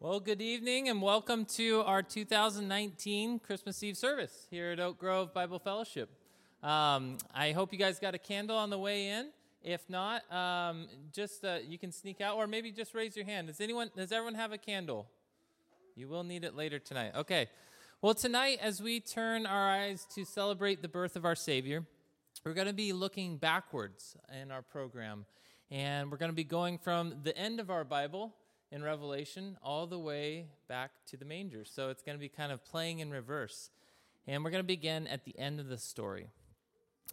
Well, good evening and welcome to our 2019 Christmas Eve service here at Oak Grove Bible Fellowship. Um, I hope you guys got a candle on the way in. If not, um, just uh, you can sneak out, or maybe just raise your hand. Does anyone? Does everyone have a candle? You will need it later tonight. Okay. Well, tonight, as we turn our eyes to celebrate the birth of our Savior, we're going to be looking backwards in our program, and we're going to be going from the end of our Bible in Revelation all the way back to the manger. So it's going to be kind of playing in reverse. And we're going to begin at the end of the story.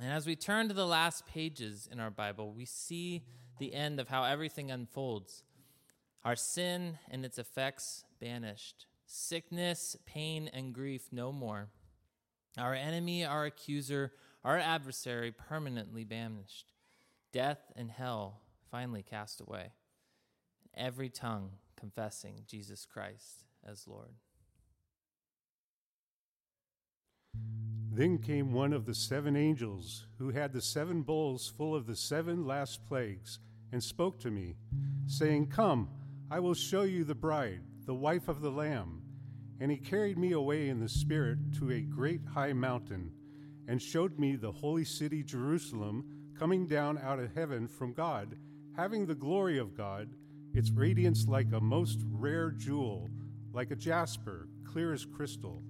And as we turn to the last pages in our Bible, we see the end of how everything unfolds. Our sin and its effects banished, sickness, pain, and grief no more. Our enemy, our accuser, our adversary permanently banished. Death and hell finally cast away every tongue confessing Jesus Christ as Lord. Then came one of the seven angels who had the seven bowls full of the seven last plagues and spoke to me, saying, Come, I will show you the bride, the wife of the Lamb. And he carried me away in the Spirit to a great high mountain and showed me the holy city Jerusalem coming down out of heaven from God, having the glory of God its radiance like a most rare jewel, like a jasper, clear as crystal.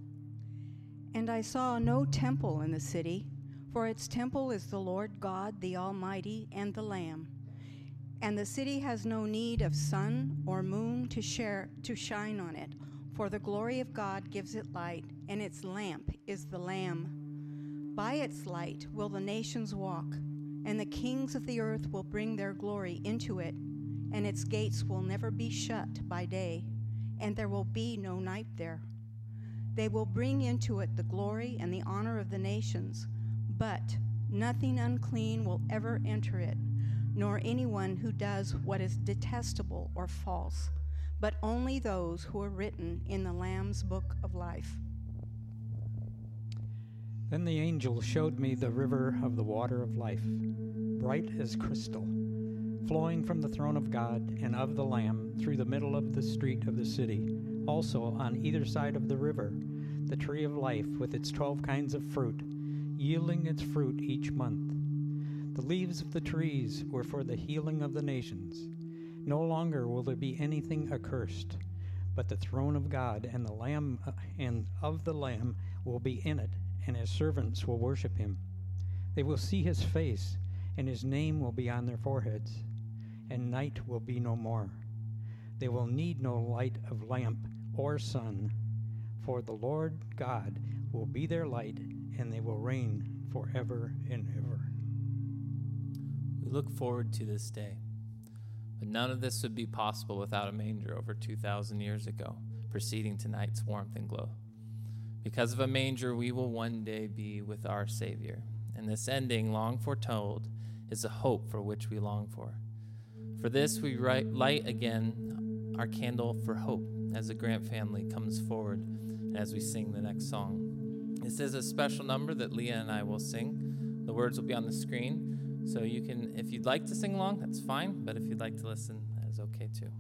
And I saw no temple in the city, for its temple is the Lord God, the Almighty, and the Lamb. And the city has no need of sun or moon to share to shine on it, for the glory of God gives it light, and its lamp is the Lamb. By its light will the nations walk, and the kings of the earth will bring their glory into it and its gates will never be shut by day, and there will be no night there. They will bring into it the glory and the honor of the nations, but nothing unclean will ever enter it, nor anyone who does what is detestable or false, but only those who are written in the Lamb's book of life. Then the angel showed me the river of the water of life, bright as crystal flowing from the throne of God and of the Lamb through the middle of the street of the city. Also, on either side of the river, the tree of life with its twelve kinds of fruit, yielding its fruit each month. The leaves of the trees were for the healing of the nations. No longer will there be anything accursed, but the throne of God and the Lamb uh, and of the Lamb will be in it, and his servants will worship him. They will see his face, and his name will be on their foreheads and night will be no more. They will need no light of lamp or sun, for the Lord God will be their light, and they will reign forever and ever. We look forward to this day. But none of this would be possible without a manger over 2,000 years ago, preceding tonight's warmth and glow. Because of a manger, we will one day be with our Savior. And this ending, long foretold, is a hope for which we long for. For this, we light again our candle for hope as the Grant family comes forward as we sing the next song. This is a special number that Leah and I will sing. The words will be on the screen. So you can, if you'd like to sing along, that's fine. But if you'd like to listen, that is okay too.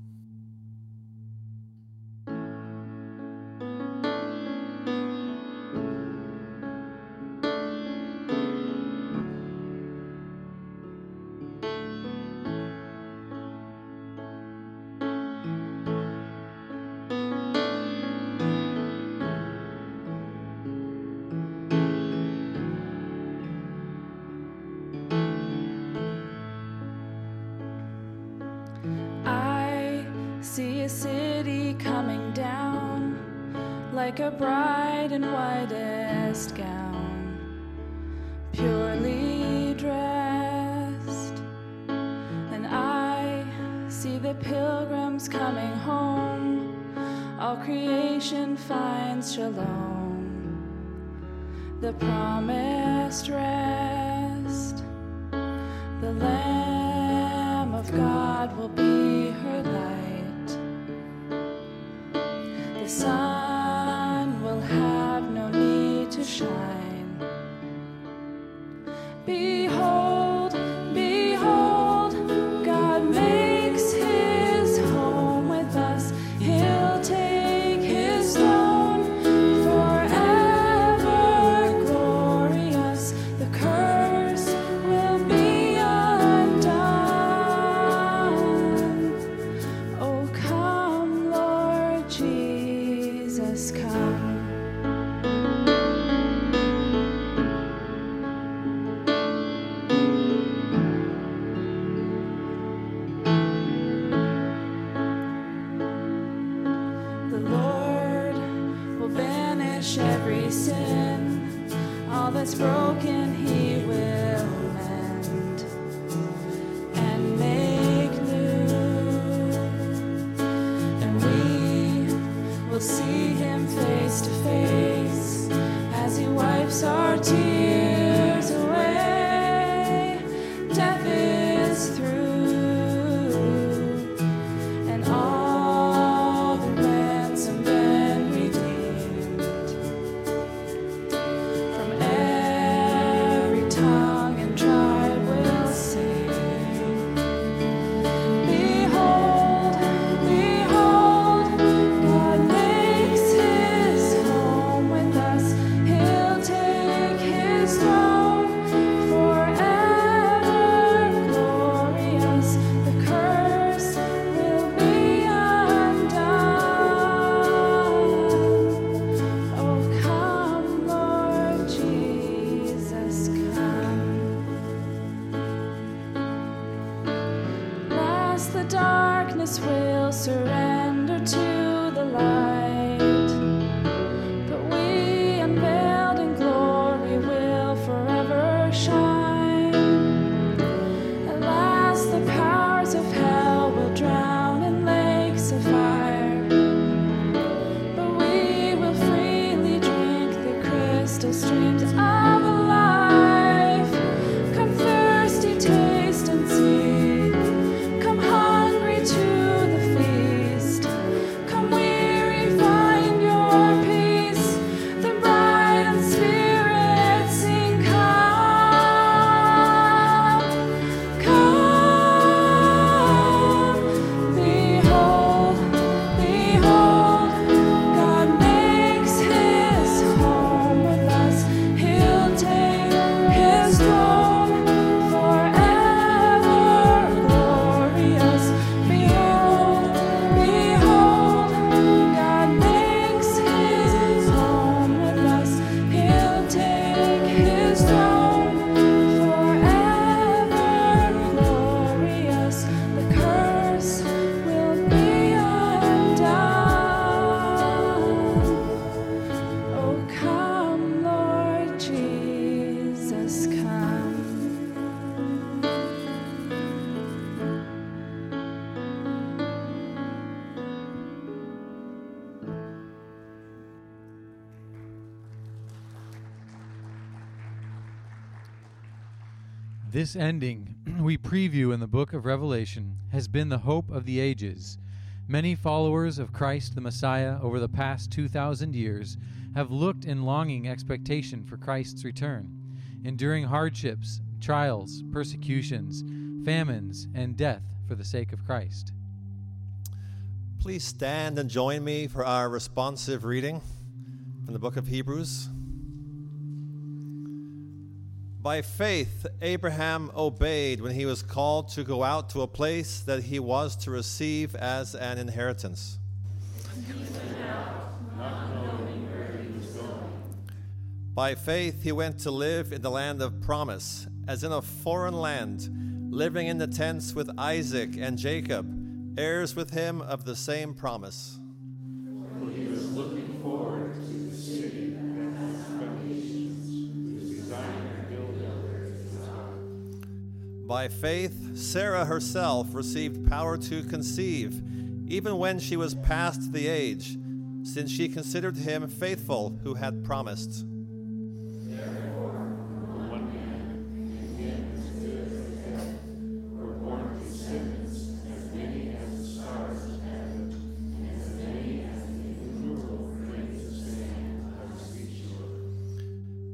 Promised rest. The Lamb of God will be her light. The sun will have no need to shine. Behold, This ending we preview in the book of Revelation has been the hope of the ages. Many followers of Christ the Messiah over the past 2,000 years have looked in longing expectation for Christ's return, enduring hardships, trials, persecutions, famines, and death for the sake of Christ. Please stand and join me for our responsive reading from the book of Hebrews. By faith, Abraham obeyed when he was called to go out to a place that he was to receive as an inheritance. By faith, he went to live in the land of promise, as in a foreign land, living in the tents with Isaac and Jacob, heirs with him of the same promise. By faith, Sarah herself received power to conceive, even when she was past the age, since she considered him faithful who had promised.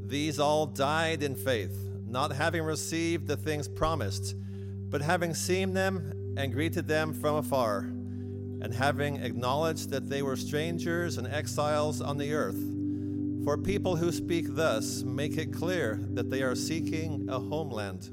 These all died in faith, not having received the things promised, but having seen them and greeted them from afar, and having acknowledged that they were strangers and exiles on the earth. For people who speak thus make it clear that they are seeking a homeland.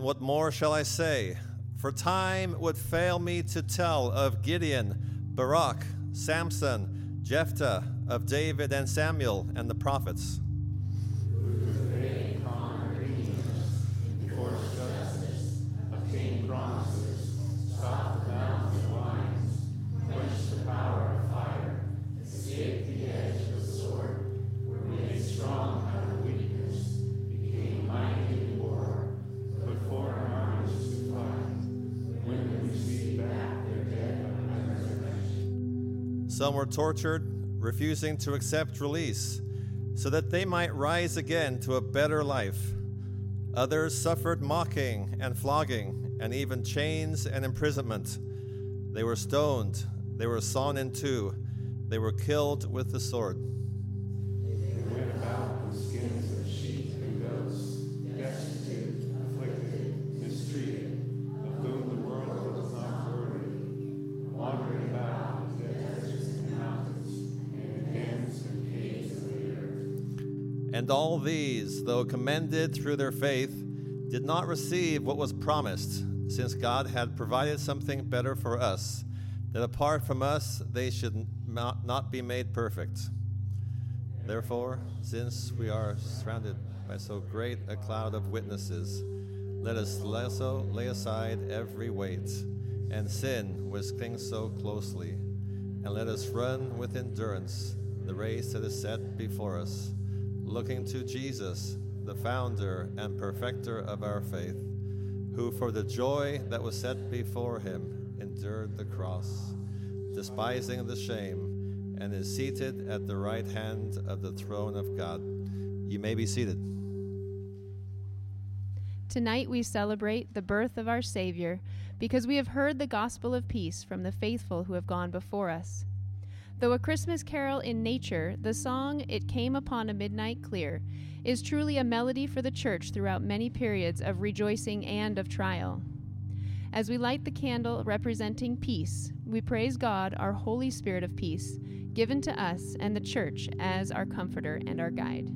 And what more shall I say? For time would fail me to tell of Gideon, Barak, Samson, Jephthah, of David and Samuel and the prophets. Some were tortured, refusing to accept release, so that they might rise again to a better life. Others suffered mocking and flogging, and even chains and imprisonment. They were stoned, they were sawn in two, they were killed with the sword. And all these, though commended through their faith, did not receive what was promised, since God had provided something better for us, that apart from us they should not be made perfect. Therefore, since we are surrounded by so great a cloud of witnesses, let us also lay aside every weight and sin which clings so closely, and let us run with endurance the race that is set before us looking to Jesus, the founder and perfecter of our faith, who for the joy that was set before him endured the cross, despising the shame, and is seated at the right hand of the throne of God. You may be seated. Tonight we celebrate the birth of our Savior because we have heard the gospel of peace from the faithful who have gone before us. Though a Christmas carol in nature, the song It Came Upon a Midnight Clear is truly a melody for the church throughout many periods of rejoicing and of trial. As we light the candle representing peace, we praise God, our Holy Spirit of peace, given to us and the church as our comforter and our guide.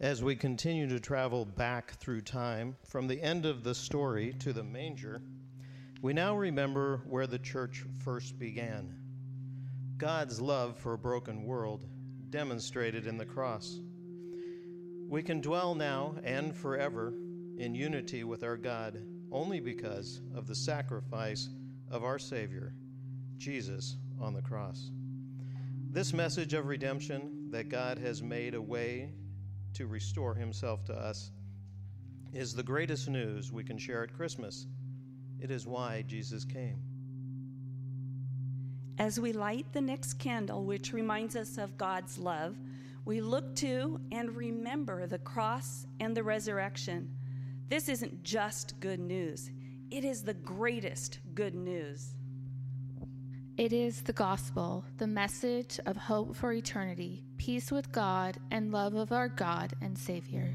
As we continue to travel back through time, from the end of the story to the manger, we now remember where the church first began. God's love for a broken world demonstrated in the cross. We can dwell now and forever in unity with our God only because of the sacrifice of our Savior, Jesus, on the cross. This message of redemption that God has made a way to restore Himself to us is the greatest news we can share at Christmas. It is why Jesus came. As we light the next candle, which reminds us of God's love, we look to and remember the cross and the resurrection. This isn't just good news, it is the greatest good news. It is the gospel, the message of hope for eternity, peace with God, and love of our God and Savior.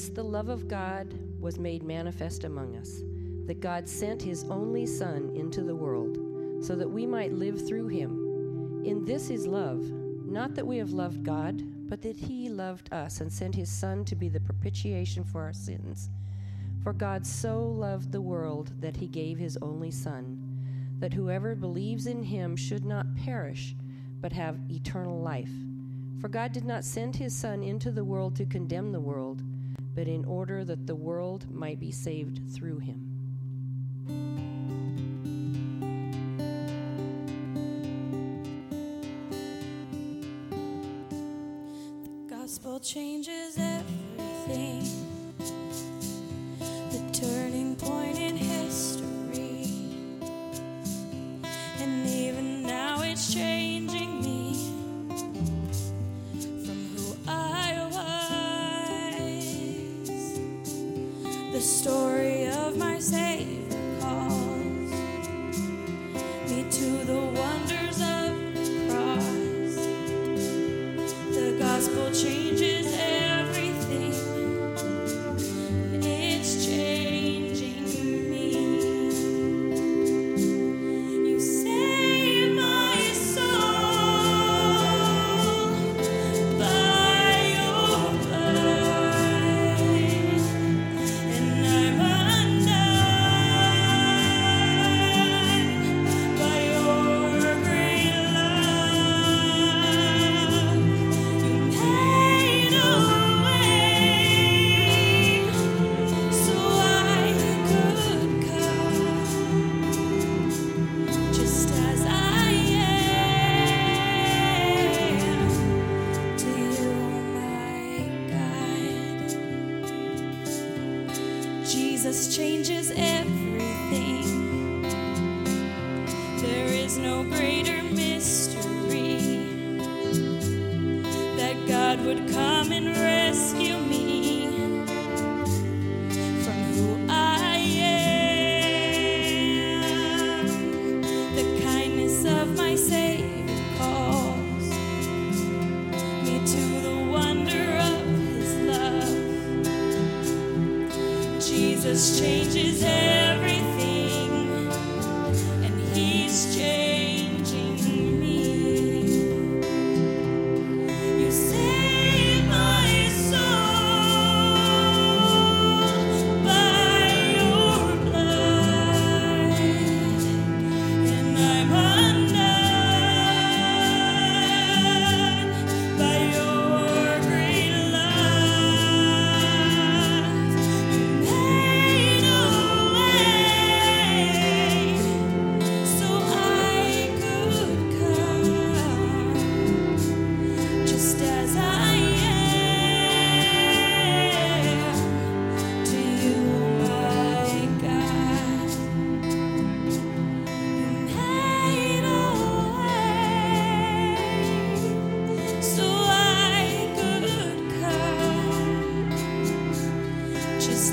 This, the love of God was made manifest among us, that God sent his only Son into the world, so that we might live through him. In this is love, not that we have loved God, but that he loved us and sent his Son to be the propitiation for our sins. For God so loved the world that he gave his only Son, that whoever believes in him should not perish, but have eternal life. For God did not send his Son into the world to condemn the world, but in order that the world might be saved through him. The gospel changes everything.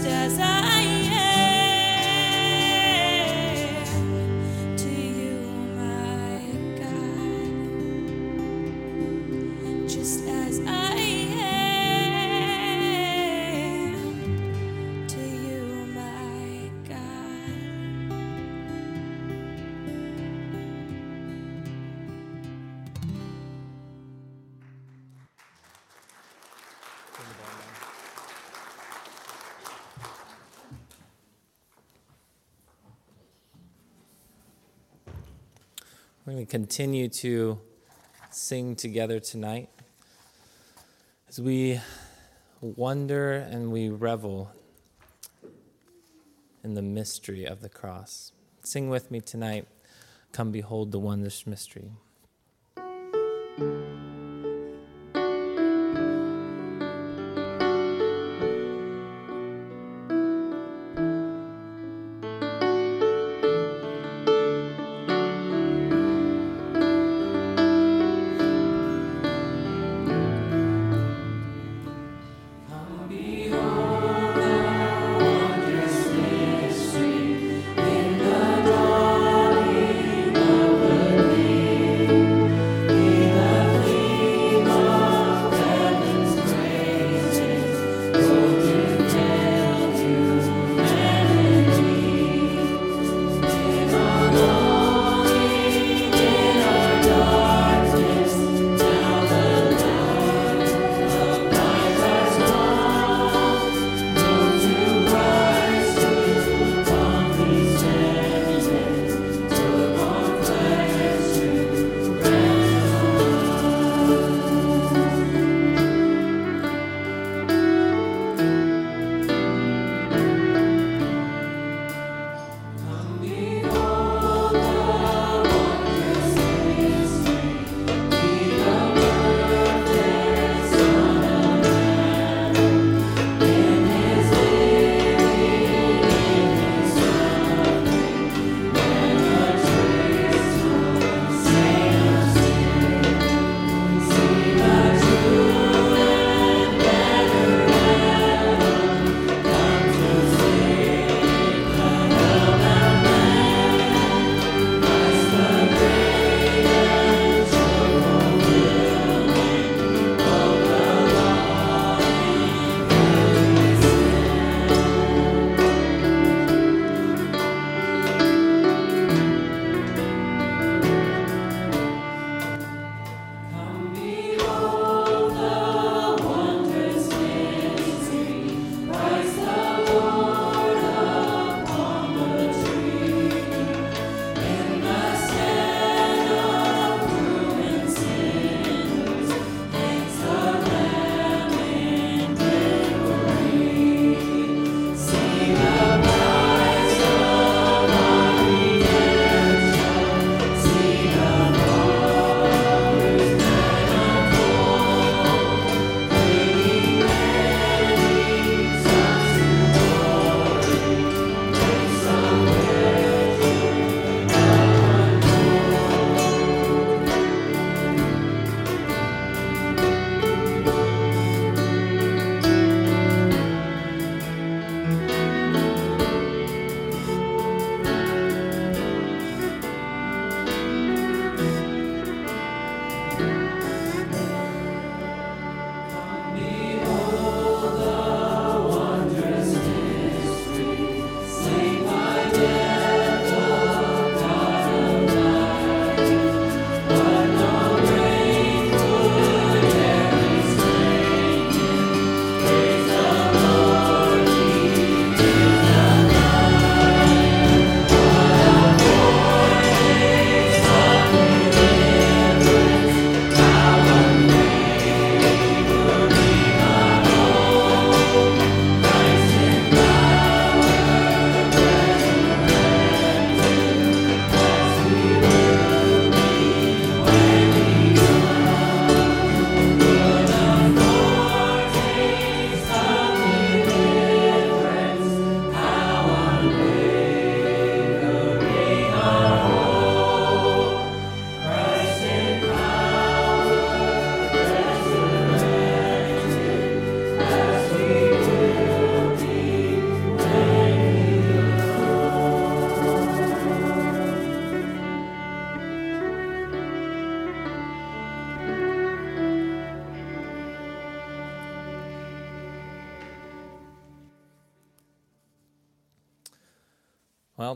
As I To continue to sing together tonight as we wonder and we revel in the mystery of the cross. Sing with me tonight. Come behold the wondrous mystery.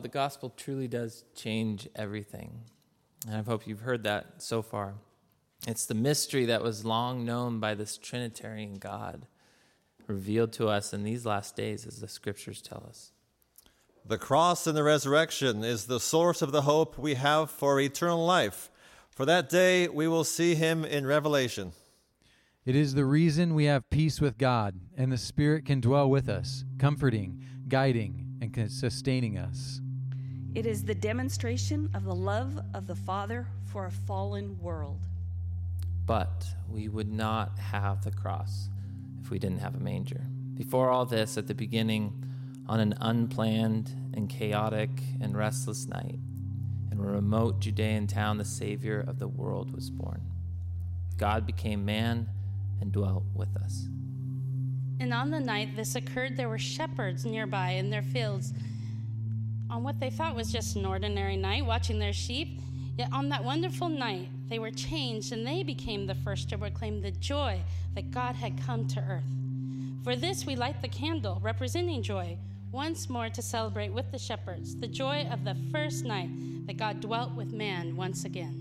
The gospel truly does change everything. And I hope you've heard that so far. It's the mystery that was long known by this Trinitarian God, revealed to us in these last days, as the scriptures tell us. The cross and the resurrection is the source of the hope we have for eternal life. For that day we will see him in Revelation. It is the reason we have peace with God, and the Spirit can dwell with us, comforting, guiding, and sustaining us. It is the demonstration of the love of the Father for a fallen world. But we would not have the cross if we didn't have a manger. Before all this, at the beginning, on an unplanned and chaotic and restless night, in a remote Judean town, the Savior of the world was born. God became man and dwelt with us. And on the night this occurred, there were shepherds nearby in their fields on what they thought was just an ordinary night, watching their sheep. Yet on that wonderful night, they were changed and they became the first to proclaim the joy that God had come to earth. For this, we light the candle, representing joy, once more to celebrate with the shepherds the joy of the first night that God dwelt with man once again.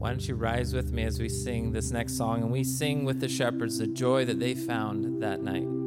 why don't you rise with me as we sing this next song and we sing with the shepherds the joy that they found that night?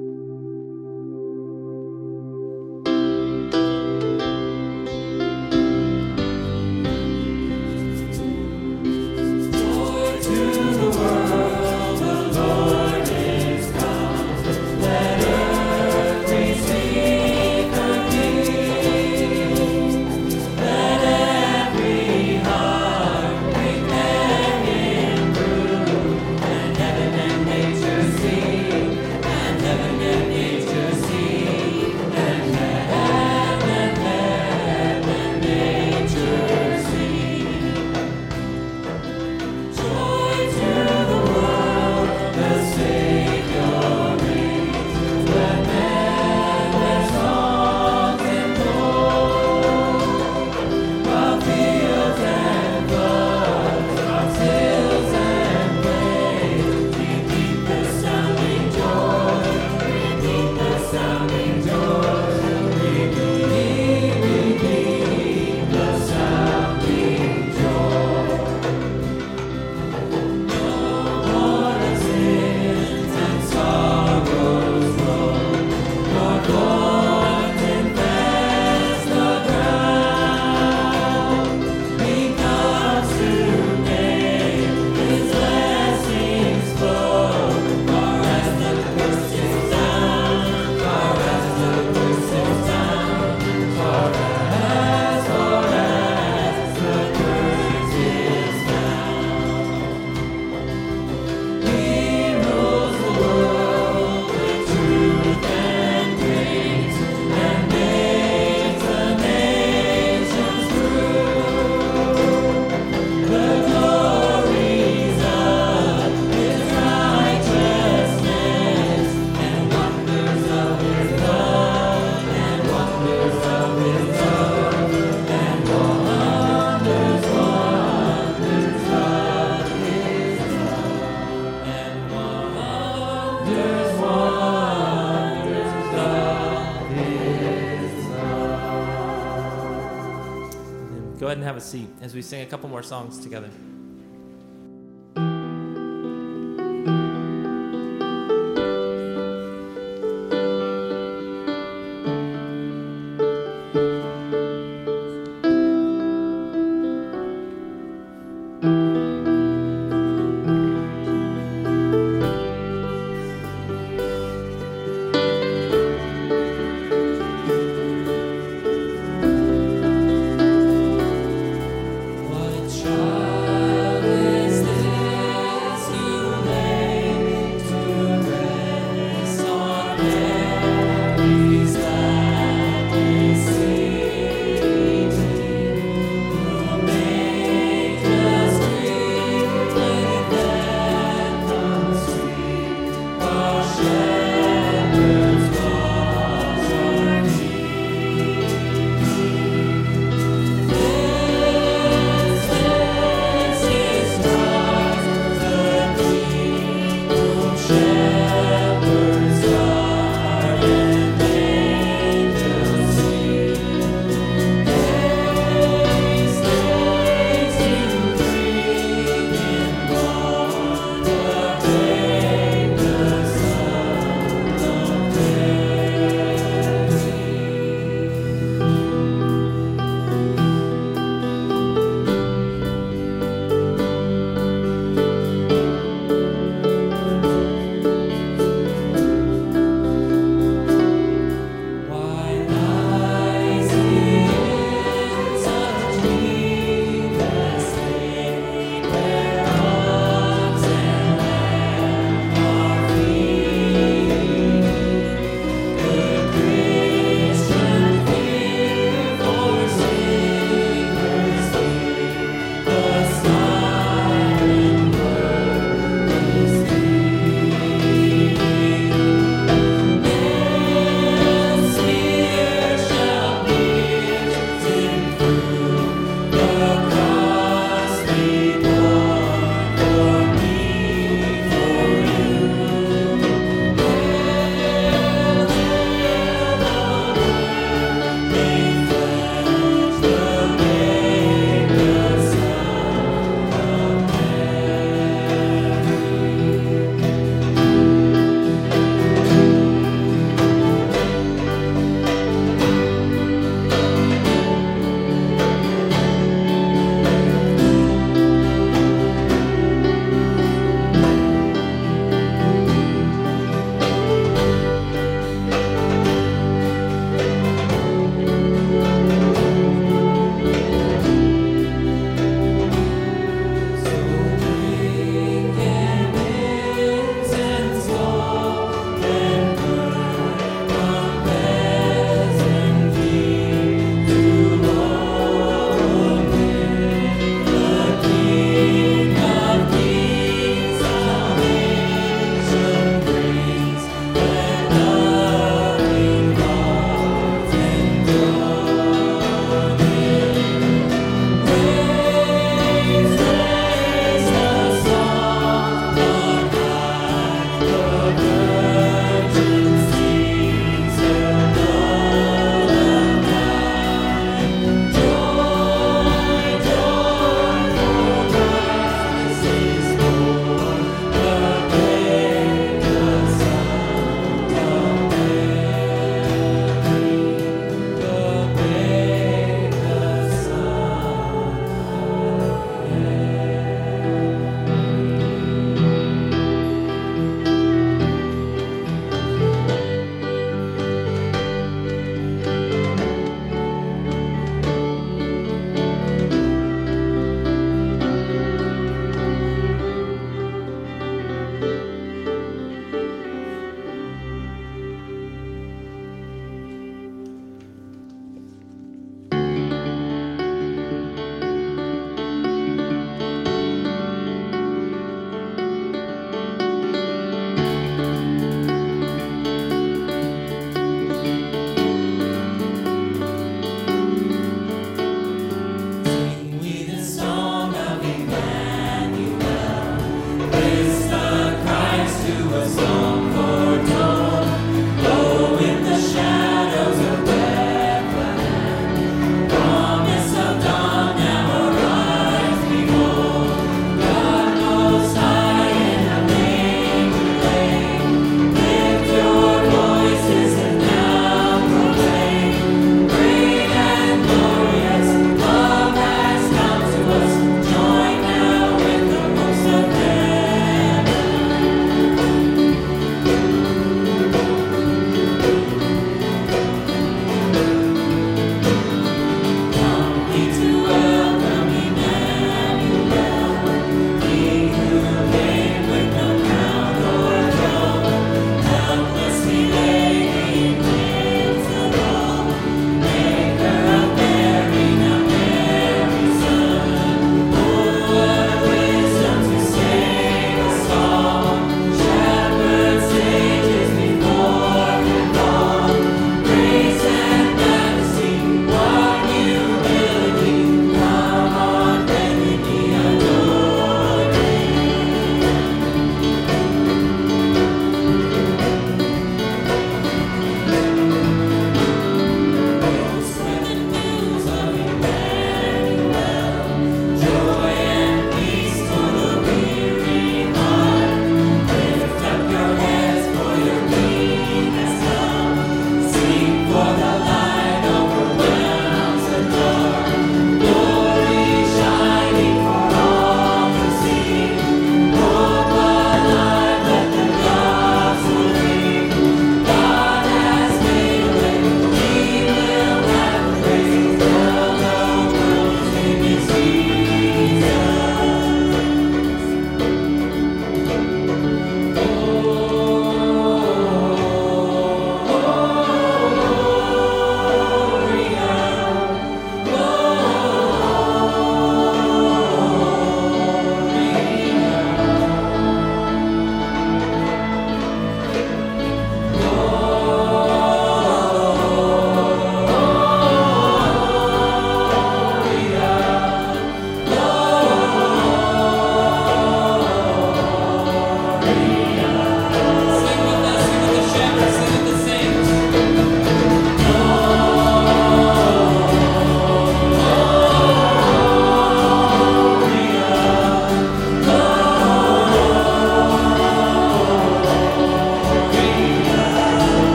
Have a seat as we sing a couple more songs together.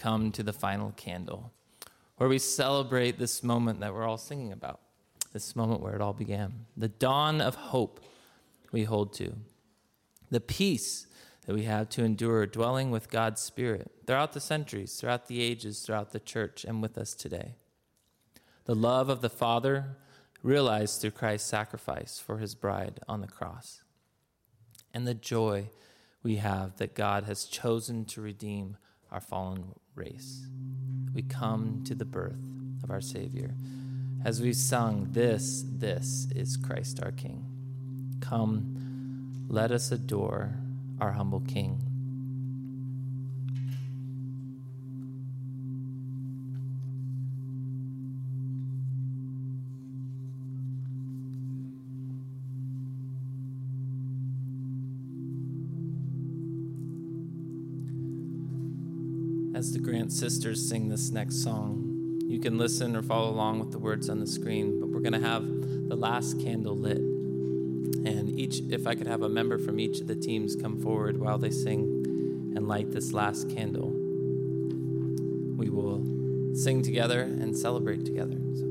Come to the final candle, where we celebrate this moment that we're all singing about, this moment where it all began, the dawn of hope we hold to, the peace that we have to endure dwelling with God's Spirit throughout the centuries, throughout the ages, throughout the church, and with us today. The love of the Father realized through Christ's sacrifice for his bride on the cross, and the joy we have that God has chosen to redeem our fallen We come to the birth of our Savior. As we've sung, This, this is Christ our King. Come, let us adore our humble King. As the Grant sisters sing this next song, you can listen or follow along with the words on the screen, but we're going to have the last candle lit. And each, if I could have a member from each of the teams come forward while they sing and light this last candle, we will sing together and celebrate together. So.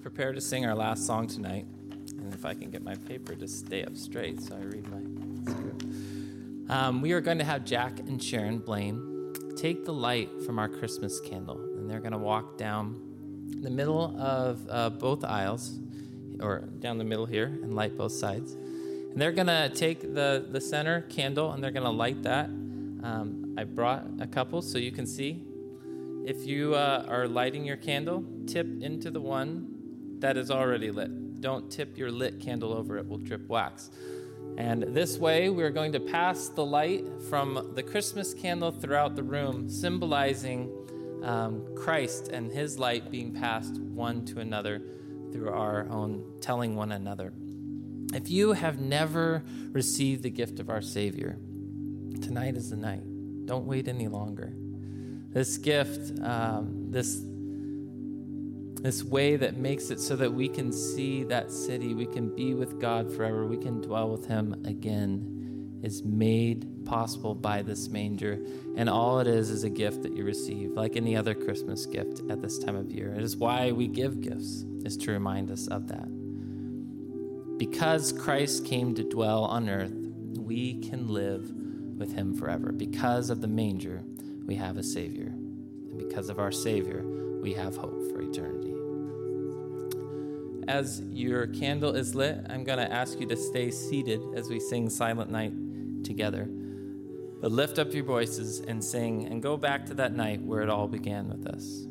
Prepare to sing our last song tonight, and if I can get my paper to stay up straight so I read my um, we are going to have Jack and Sharon Blaine take the light from our Christmas candle, and they're going to walk down the middle of uh, both aisles, or down the middle here, and light both sides. And they're going to take the, the center candle and they're going to light that. Um, I brought a couple so you can see. If you uh, are lighting your candle, tip into the one that is already lit. Don't tip your lit candle over, it will drip wax. And this way, we're going to pass the light from the Christmas candle throughout the room, symbolizing um, Christ and his light being passed one to another through our own telling one another. If you have never received the gift of our Savior, tonight is the night. Don't wait any longer. This gift, um, this this way that makes it so that we can see that city, we can be with God forever, we can dwell with Him again, is made possible by this manger. And all it is is a gift that you receive, like any other Christmas gift at this time of year. It is why we give gifts, is to remind us of that. Because Christ came to dwell on earth, we can live with Him forever. Because of the manger, we have a Savior. And because of our Savior, we have hope for eternity as your candle is lit, I'm going to ask you to stay seated as we sing Silent Night together. But lift up your voices and sing and go back to that night where it all began with us.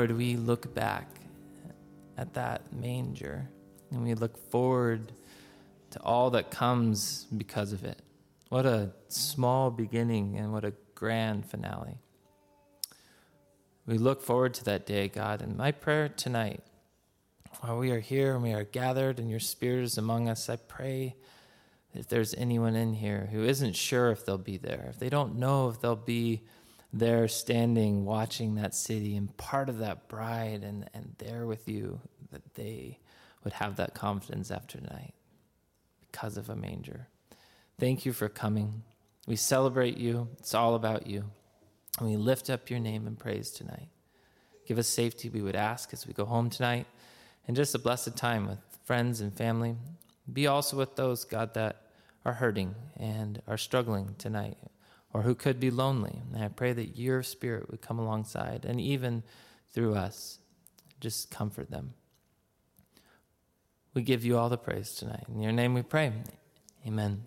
Lord, we look back at that manger and we look forward to all that comes because of it. What a small beginning and what a grand finale. We look forward to that day, God. And my prayer tonight, while we are here and we are gathered and your spirit is among us, I pray if there's anyone in here who isn't sure if they'll be there, if they don't know if they'll be there standing watching that city and part of that bride and, and there with you, that they would have that confidence after tonight because of a manger. Thank you for coming. We celebrate you. It's all about you. And we lift up your name and praise tonight. Give us safety, we would ask, as we go home tonight, and just a blessed time with friends and family. Be also with those, God, that are hurting and are struggling tonight, or who could be lonely. And I pray that your spirit would come alongside and even through us, just comfort them. We give you all the praise tonight. In your name we pray. Amen.